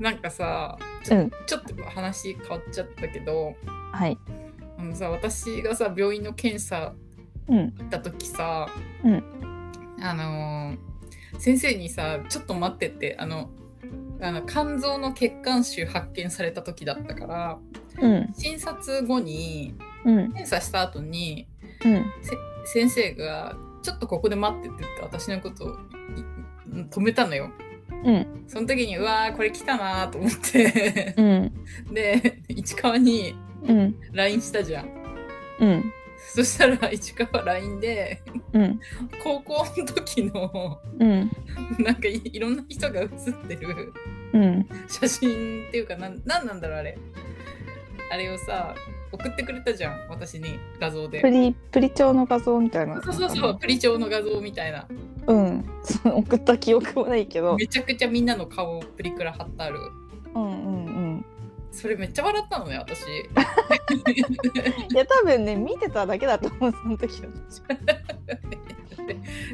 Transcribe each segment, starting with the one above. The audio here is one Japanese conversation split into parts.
なんかさちょ,、うんちょっと話変わっちゃったけどはい。あのさ私がさ病院の検査うん。行った時さ、うんあのー先生にさちょっと待ってってあのあの肝臓の血管腫発見された時だったからうん。診察後にうん。検査した後にうん。先生が「ちょっとここで待って」って言って私のことをい止めたのよ。うん。その時にうわーこれ来たなーと思ってうん。で市川にうん。LINE したじゃん。うん。そしたら市川 LINE でうん。高校の時のうん。なんかいいろんな人が写ってるうん。写真っていうかなんなんなんだろうあれあれをさ送ってくれたじゃん私に画像でプリ、プリ帳の画像みたいな。そうそうそうプリ帳の画像みたいなうん。そう送った記憶もないけど。めちゃくちゃみんなの顔プリクラ貼ってあるうんうんうん。それめっちゃ笑ったのね私 いや、多分ね、見てただけだと思う、その時は。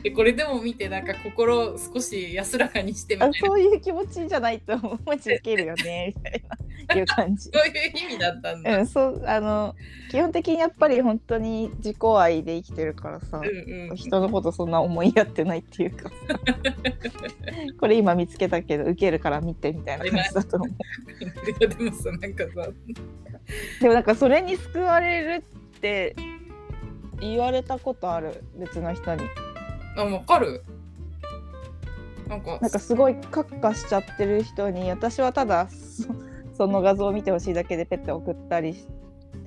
でこれでも見てなんか心少し安らかにしてみたいなあそういう気持ちじゃないと思う。マジウケるよね、みたいな。いう感じ。そういう意味だったんだ、うん、そう、あの、基本的にやっぱり本当に自己愛で生きてるからさ。うんうん人のことそんな思いやってないっていうかさ これ今見つけたけど受けるから見てみたいな感じだと思う でもさなんかさでもなんかそれに救われるって言われたことある別の人にあわかる？なんか。なんかすごいカッカしちゃってる人に私はただそその画像を見てほしいだけでペッて送ったりし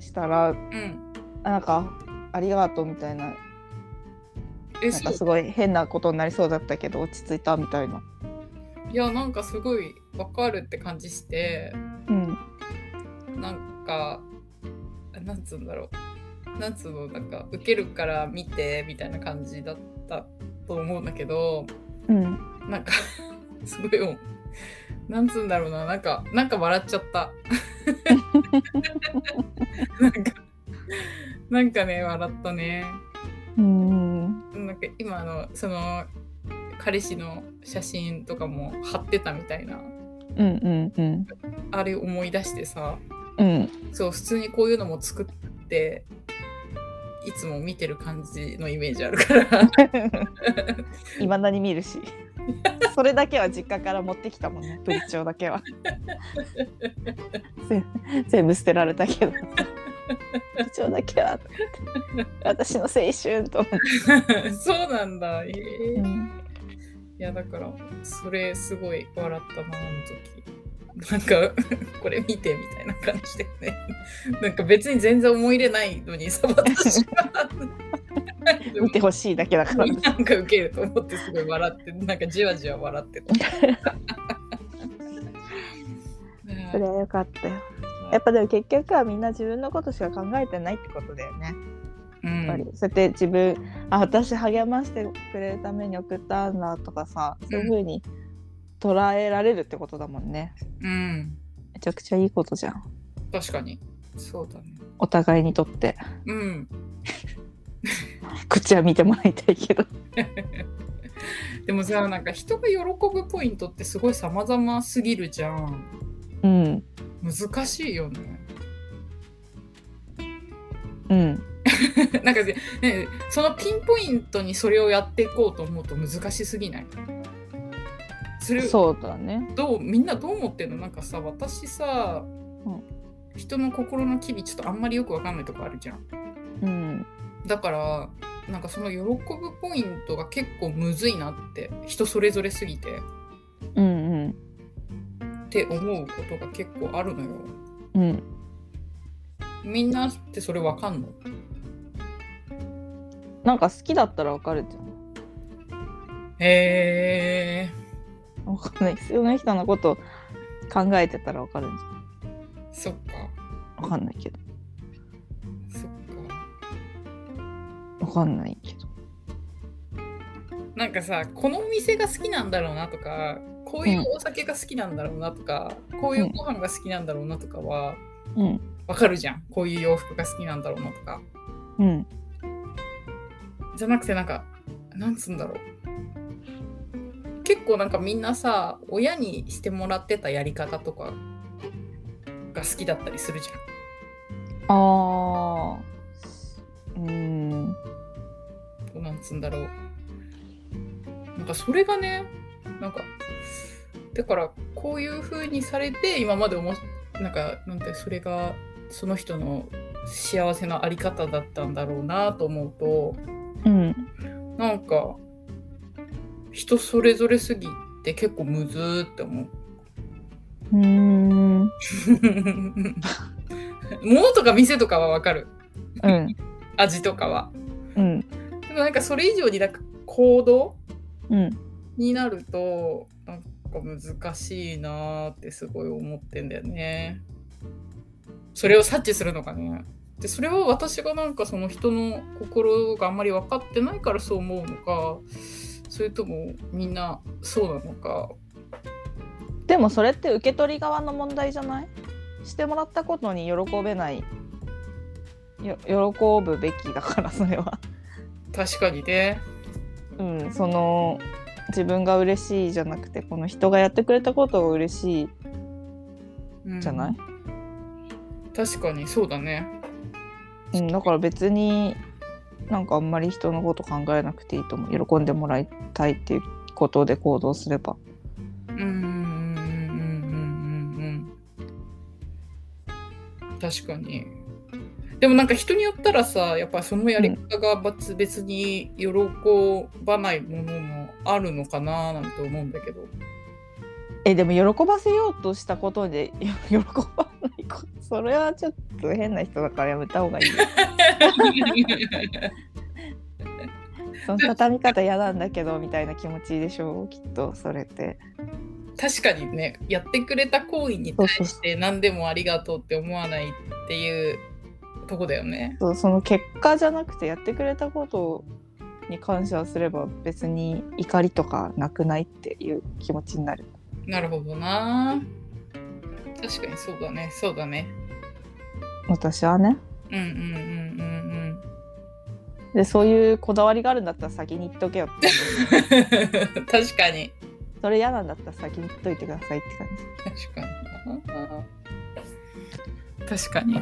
したらうん。あなんかありがとうみたいな。なんかすごい変なことになりそうだったけど落ち着いたみたいな。いやなんかすごいわかるって感じして。うん。なんかなんつうんだろう。なんつうの？なんか受けるから見てみたいな感じだったと思うんだけどうん。なんか すごいなんつうんだろうななんかなんか笑っちゃった。なんかなんかね笑ったね。うん。なんか今のその彼氏の写真とかも貼ってたみたいな。うんうんうん。あれ思い出してさ。うん。そう普通にこういうのも作っていつも見てる感じのイメージあるから。いまだに見るし。それだけは実家から持ってきたもんね。プリ帳だけは。ぜ全部捨てられたけど。プリ帳だけは私の青春と思って、そうなんだ。え。ーうん。いやだからそれすごい笑ったなあの時なんか これ見てみたいな感じでね。なんか別に全然思い入れないのにさ私がでも見てほしいだけだから。なんかウケると思ってすごい笑ってなんかじわじわ笑ってた。それはよかったよ。やっぱでも結局はみんな自分のことしか考えてないってことだよね。うん。やっぱり、そうやって自分あ私励ましてくれるために送ったんだとかさそういうふうに捉えられるってことだもんね。うん。めちゃくちゃいいことじゃん。確かに。そうだね。お互いにとって。うん。こっちは見てもらいたいけど。でもさなんか人が喜ぶポイントってすごい様々すぎるじゃん。うん。難しいよね。うん。なんかねねそのピンポイントにそれをやっていこうと思うと難しすぎない？それそうだね。どうみんなどう思ってんの？なんかさ私さ、うん。人の心の機微ちょっとあんまりよくわかんないとこあるじゃん。うん。だからなんかその喜ぶポイントが結構むずいなって人それぞれすぎて。うんうん。って思うことが結構あるのよ。うん。みんなってそれわかんの？なんか好きだったらわかるじへえゃんわかんないその人のこと考えてたらわかるんじそっか。ゃんわかんないけど。そっか。わかんないけど。なんかさこのお店が好きなんだろうなとかこういうお酒が好きなんだろうなとか、こういうご飯が好きなんだろうなとかはうん。わかるじゃん。こういう洋服が好きなんだろうなとか。うん。じゃなくてなんかなんつうんだろう結構なんかみんなさ親にしてもらってたやり方とかが好きだったりするじゃん。ああうんこうなんつうんだろう。なんかそれがね、なんか、だからこういう風にされて今まで思っなんか、なんてそれがその人の幸せのあり方だったんだろうなと思うと、うんなんか、人それぞれすぎて結構むずーって思う。うんうん物とか店とかはわかる。うん 味とかは。うんでもなんかそれ以上になんか行動うんになるとなんか難しいなーってすごい思ってんだよね。それを察知するのがね。でそれは私がなんかその人の心があんまり分かってないからそう思うのかそれともみんなそうなのか？でもそれって受け取り側の問題じゃない？してもらったことに喜べないよ喜ぶべきだからそれは。確かにね。うん、その自分が嬉しいじゃなくてこの人がやってくれたことが嬉しいうんじゃない、確かにそうだね。うんだから別になんかあんまり人のこと考えなくていいと思う喜んでもらいたいっていうことで行動すれば。うんうんうんうんうん。確かに。でもなんか人によったらさやっぱそのやり方が別別に喜ばないものもあるのかななんて思うんだけど。えでも喜ばせようとしたことでよ 喜ばないことそれはちょっと変な人だからやめた方がいいよ その畳み方嫌なんだけどみたいな気持ちでしょ？うきっとそれって確かにねやってくれた行為に対して何でもありがとうって思わないっていうとこだよね。そうその結果じゃなくてやってくれたことに感謝すれば別に怒りとかなくないっていう気持ちになるなるほどな。確かにそうだねそうだね。私はねうんうんうんうんでそういうこだわりがあるんだったら先に言っとけよってうん。確かに。それ嫌なんだったら先に言っといてくださいって感じ確かにな。確かに。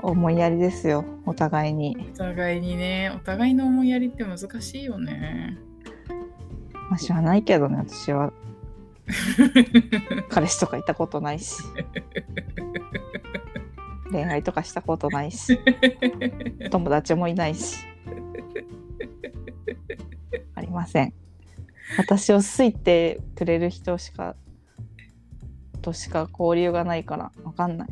思いやりですよお互いにお互いにね、お互いの思いやりって難しいよね。まあ知らないけどね私は彼氏とかいたことないし 恋愛とかしたことないし 友達もいないしありません。私を好いてくれる人しかとしか交流がないからわかんない。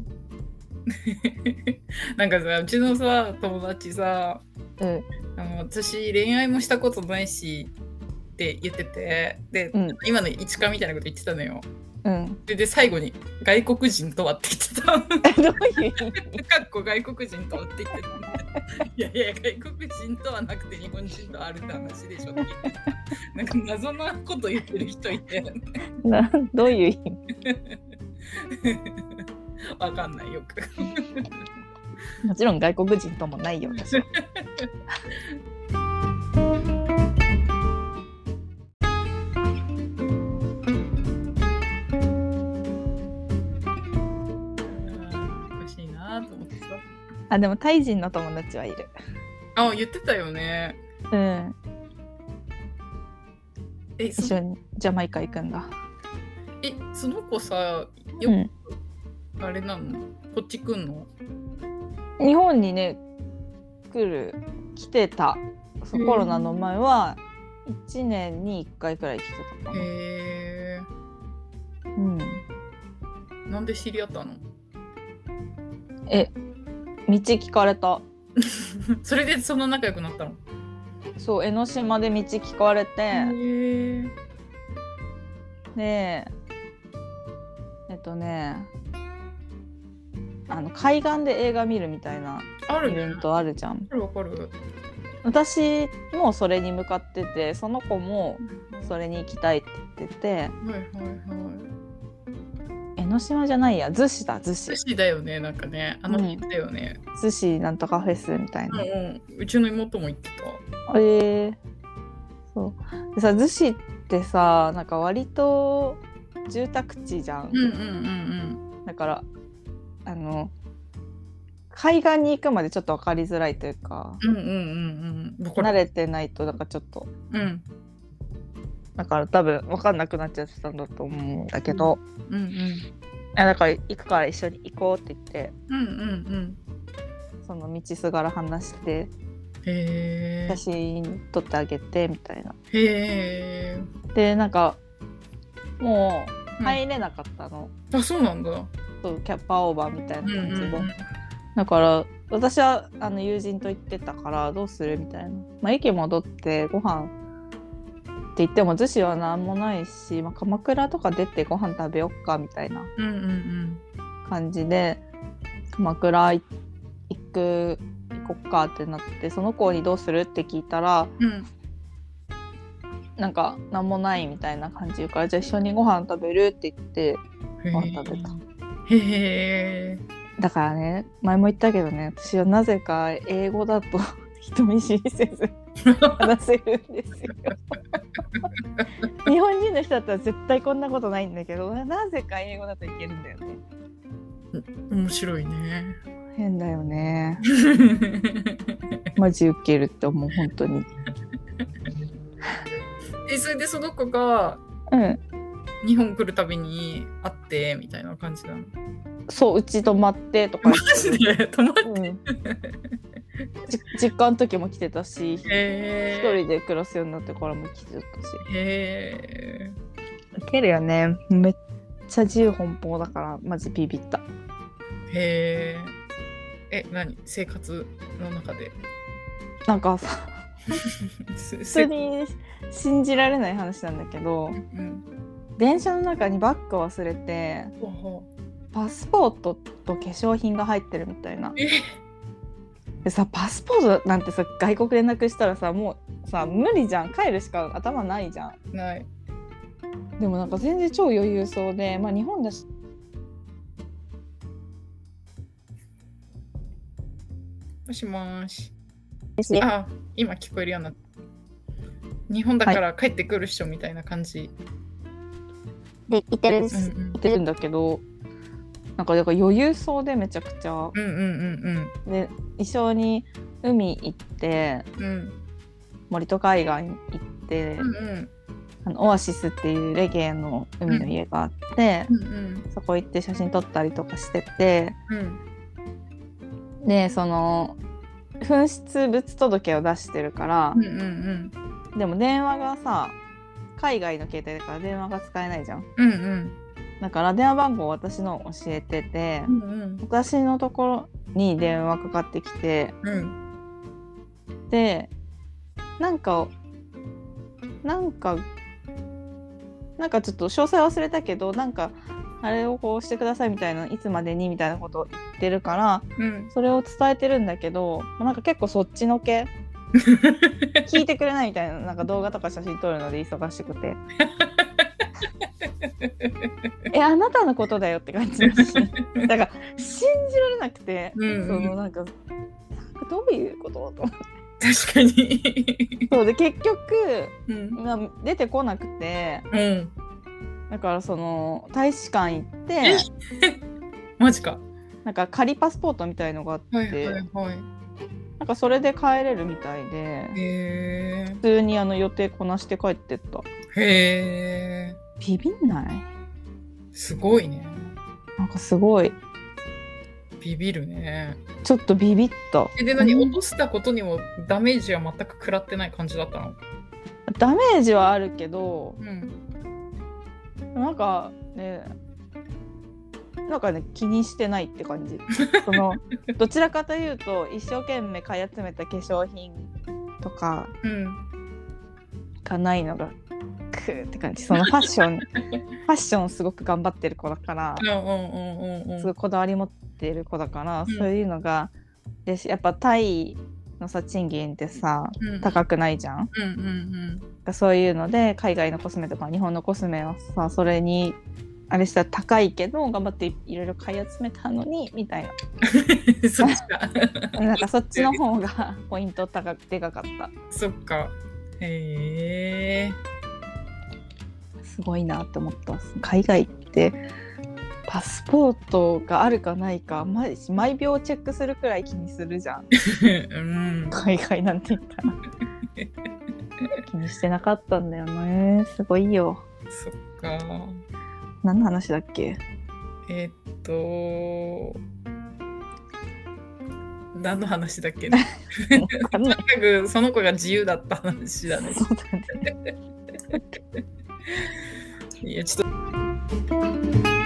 なんかさ、うちのさ、友達さ、うん。あの私恋愛もしたことないしって言ってて、で、うん今の一環みたいなこと言ってたのよ。うんで、で最後に外国人とはって言ってた。どういう？意味かっこ外国人とはって言ってた。いやいや、外国人とはなくて日本人とあるって話でしょ。なんか謎なこと言ってる人いて、などういう意味？わかんないよく。もちろん外国人ともないよ あでもタイ人の友達はいる。あ、言ってたよね。うん。え、そ一緒にジャマイカ行くんだ。えその子さ、ようん。くあれなの？こっち来んの？日本にね来る来てたそコロナの前は1年に1回くらい来てたかな、へえ。うん、ー。なんで知り合ったの？え道聞かれた それでその仲良くなったの？そう江ノ島で道聞かれて。でえっとねあの海岸で映画見るみたいなあるね。イベントあるじゃんわかるわかる。私もそれに向かっててその子もそれに行きたいって言っててはいはいはい。江ノ島じゃないや逗子だ逗子寿司だよね、なんかね。あのうん日だよね。逗子なんとかフェスみたいうんな、うん。うちの妹も言ってた。えー、そうでさ逗子っってさなんか割と住宅地じゃん、うんうんうんだからあの海岸に行くまでちょっと分かりづらいというかうんうんうんうんうんわかる慣れてないとなんかちょっとうんだから多分分かんなくなっちゃってたんだと思うんだけど、うんうん。あだから行くから一緒に行こうって言って。うんうんうん。その道すがら話して。へ写真撮ってあげてみたいな。えへえ。でなんかもう入れなかったの、あそうなんだ。そうキャッパーオーバーみたいな感じで、うんうんうん。だから私はあの友人と行ってたからどうするみたいな、まあ、駅戻ってご飯言っても逗子は何もないし、まあ、鎌倉とか出てご飯食べよっかみたいな感じで鎌倉行く行こっかってなってその子にどうするって聞いたらうん。うんなんか何もないみたいな感じからじゃあ一緒にご飯食べるって言ってへご飯食べた。へえだからね前も言ったけどね私はなぜか英語だと 人見知りせず話せるんですよ。日本人の人だったら絶対こんなことないんだけどなぜか英語だといけるんだよね。面白いね変だよね。マジウケるって思う本当に。えそれでその子がうん。日本来るたびに会ってみたいな感じなの？そううち泊まってとかマジで？泊まっうん、じ実家の時も来てたし一へ人で暮らすようになってからも来てたし。へえウケるよね。めっちゃ自由奔放だからマジビビった。へええ何？生活の中で？なんかさ す普通に信じられない話なんだけどうん。電車の中にバッグを忘れてパスポートと化粧品が入ってるみたいな。うえでさパスポートなんてさ外国でなくしたらさもうさ無理じゃん。帰るしか頭ないじゃん。ない。でもなんか全然超余裕そうでまあ日本だし。もしもーし。あ今聞こえるようにな日本だから帰ってくる人みたいな感じ、で言ってるうんてるんだけどなんかだから余裕そうでめちゃくちゃ。うんうんうんで一緒に海行ってうん。うん森戸海岸行って、うんうん。あのオアシスっていうレゲエの海の家があって、うんうん。そこ行って写真撮ったりとかしててうん。でその紛失物届を出してるからう、んうん。でも電話がさ海外の携帯だから電話が使えないじゃん。うんうんだから電話番号を私の教えてて、うんうん。私のところに電話かかってきてうん。でなんかなんかなんかちょっと詳細忘れたけどなんかあれをこうしてくださいみたいないつまでにみたいなことを言ってるからうん。それを伝えてるんだけどなんか結構そっちのけ 聞いてくれないみたいななんか動画とか写真撮るので忙しくて えあなたのことだよって感じ。だ しだから信じられなくて、うんうん。そのなんかどういうこと？と。思って確かに。そうで結局、うん。まあ、出てこなくて。うん。だからその大使館行ってえ？マジか。なんか仮パスポートみたいのがあって、はいはいはい。なんかそれで帰れるみたいで。普通にあの予定こなして帰ってった。へえビビんない？すごいね。なんかすごい。ビビるね。ちょっとビビった。えで何？うん。落としたことにもダメージは全く食らってない感じだったの？ダメージはあるけどうん。なんかねなんかね気にしてないって感じ。そのどちらかというと一生懸命買い集めた化粧品とかうん。がないのがクーって感じ。そのファッション ファッションすごく頑張ってる子だからすごいこだわり持ってる子だから、ん。そういうのがでやっぱタイのさ賃金ってさうん。高くないじゃん、そういうので海外のコスメとか日本のコスメはさそれにあれしたら高いけど頑張っていろいろ買い集めたのにみたいうん そっちか。な なんかそっちの方がポイント高くでかかった。そっか。へえすごいなって思った海外ってパスポートがあるかないか毎毎秒チェックするくらい気にするじゃん うん。海外なんて言ったら 気にしてなかったんだよねすごいよそっか。何の話だっけ？えーっと、何の話だっけ？ね。とにかくその子が自由だった話だね。そうだねいや、ちょっと。